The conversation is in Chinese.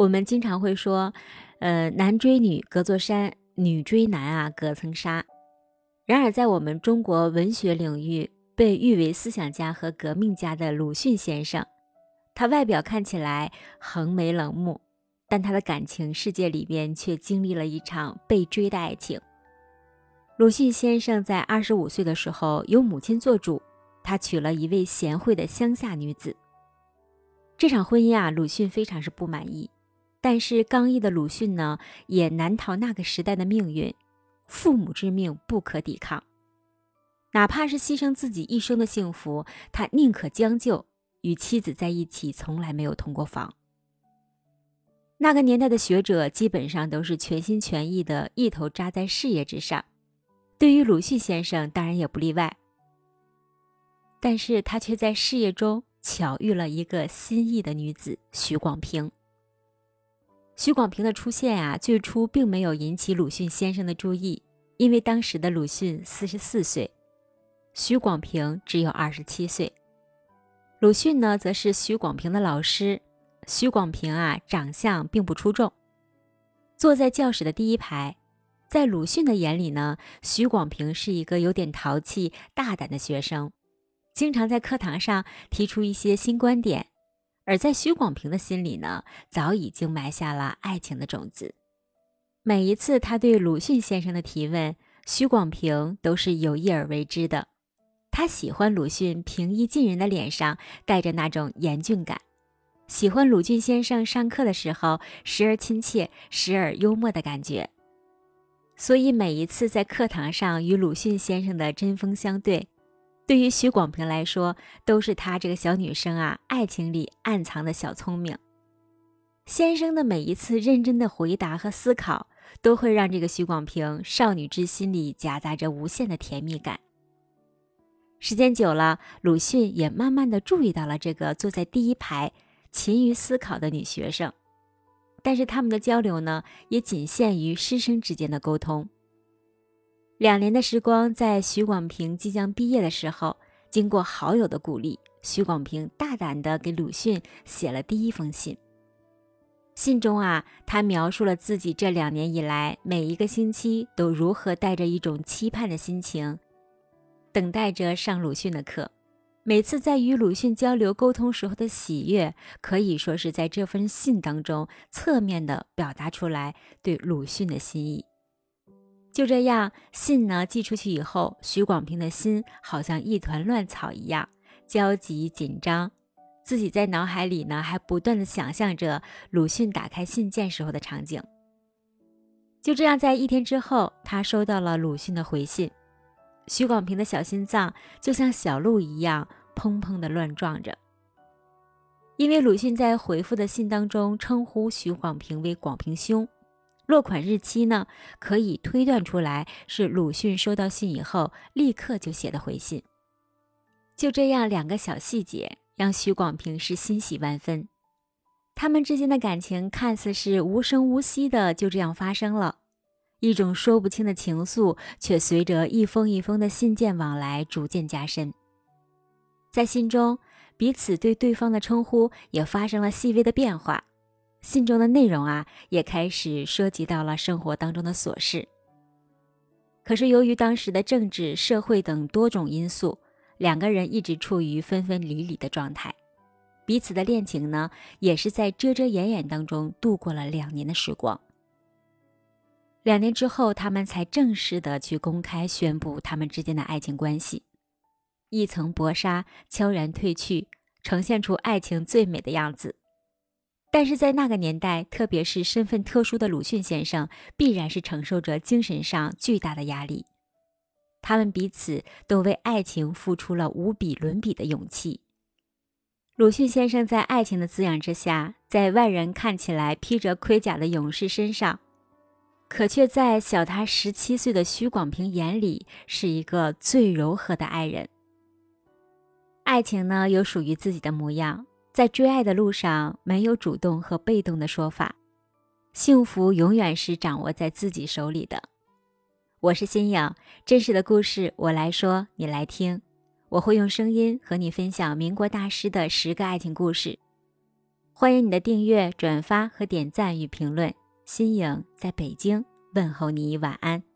我们经常会说，呃，男追女隔座山，女追男啊隔层纱。然而，在我们中国文学领域，被誉为思想家和革命家的鲁迅先生，他外表看起来横眉冷目，但他的感情世界里边却经历了一场被追的爱情。鲁迅先生在二十五岁的时候，由母亲做主，他娶了一位贤惠的乡下女子。这场婚姻啊，鲁迅非常是不满意。但是刚毅的鲁迅呢，也难逃那个时代的命运，父母之命不可抵抗，哪怕是牺牲自己一生的幸福，他宁可将就，与妻子在一起，从来没有同过房。那个年代的学者基本上都是全心全意的，一头扎在事业之上，对于鲁迅先生当然也不例外。但是他却在事业中巧遇了一个心意的女子许广平。许广平的出现啊，最初并没有引起鲁迅先生的注意，因为当时的鲁迅四十四岁，许广平只有二十七岁。鲁迅呢，则是许广平的老师。许广平啊，长相并不出众，坐在教室的第一排，在鲁迅的眼里呢，许广平是一个有点淘气、大胆的学生，经常在课堂上提出一些新观点。而在许广平的心里呢，早已经埋下了爱情的种子。每一次他对鲁迅先生的提问，许广平都是有意而为之的。他喜欢鲁迅平易近人的脸上带着那种严峻感，喜欢鲁迅先生上课的时候时而亲切、时而幽默的感觉。所以每一次在课堂上与鲁迅先生的针锋相对。对于许广平来说，都是她这个小女生啊，爱情里暗藏的小聪明。先生的每一次认真的回答和思考，都会让这个许广平少女之心里夹杂着无限的甜蜜感。时间久了，鲁迅也慢慢的注意到了这个坐在第一排、勤于思考的女学生，但是他们的交流呢，也仅限于师生之间的沟通。两年的时光，在许广平即将毕业的时候，经过好友的鼓励，许广平大胆地给鲁迅写了第一封信。信中啊，他描述了自己这两年以来每一个星期都如何带着一种期盼的心情，等待着上鲁迅的课。每次在与鲁迅交流沟通时候的喜悦，可以说是在这封信当中侧面的表达出来对鲁迅的心意。就这样，信呢寄出去以后，许广平的心好像一团乱草一样，焦急紧张。自己在脑海里呢，还不断的想象着鲁迅打开信件时候的场景。就这样，在一天之后，他收到了鲁迅的回信，许广平的小心脏就像小鹿一样砰砰的乱撞着，因为鲁迅在回复的信当中称呼许广平为广平兄。落款日期呢，可以推断出来是鲁迅收到信以后立刻就写的回信。就这样，两个小细节让许广平是欣喜万分。他们之间的感情看似是无声无息的就这样发生了，一种说不清的情愫却随着一封一封的信件往来逐渐加深。在信中，彼此对对方的称呼也发生了细微的变化。信中的内容啊，也开始涉及到了生活当中的琐事。可是由于当时的政治、社会等多种因素，两个人一直处于分分离离的状态，彼此的恋情呢，也是在遮遮掩掩当中度过了两年的时光。两年之后，他们才正式的去公开宣布他们之间的爱情关系，一层薄纱悄然褪去，呈现出爱情最美的样子。但是在那个年代，特别是身份特殊的鲁迅先生，必然是承受着精神上巨大的压力。他们彼此都为爱情付出了无比伦比的勇气。鲁迅先生在爱情的滋养之下，在外人看起来披着盔甲的勇士身上，可却在小他十七岁的许广平眼里，是一个最柔和的爱人。爱情呢，有属于自己的模样。在追爱的路上，没有主动和被动的说法，幸福永远是掌握在自己手里的。我是新颖，真实的故事我来说，你来听。我会用声音和你分享民国大师的十个爱情故事。欢迎你的订阅、转发和点赞与评论。新颖在北京问候你晚安。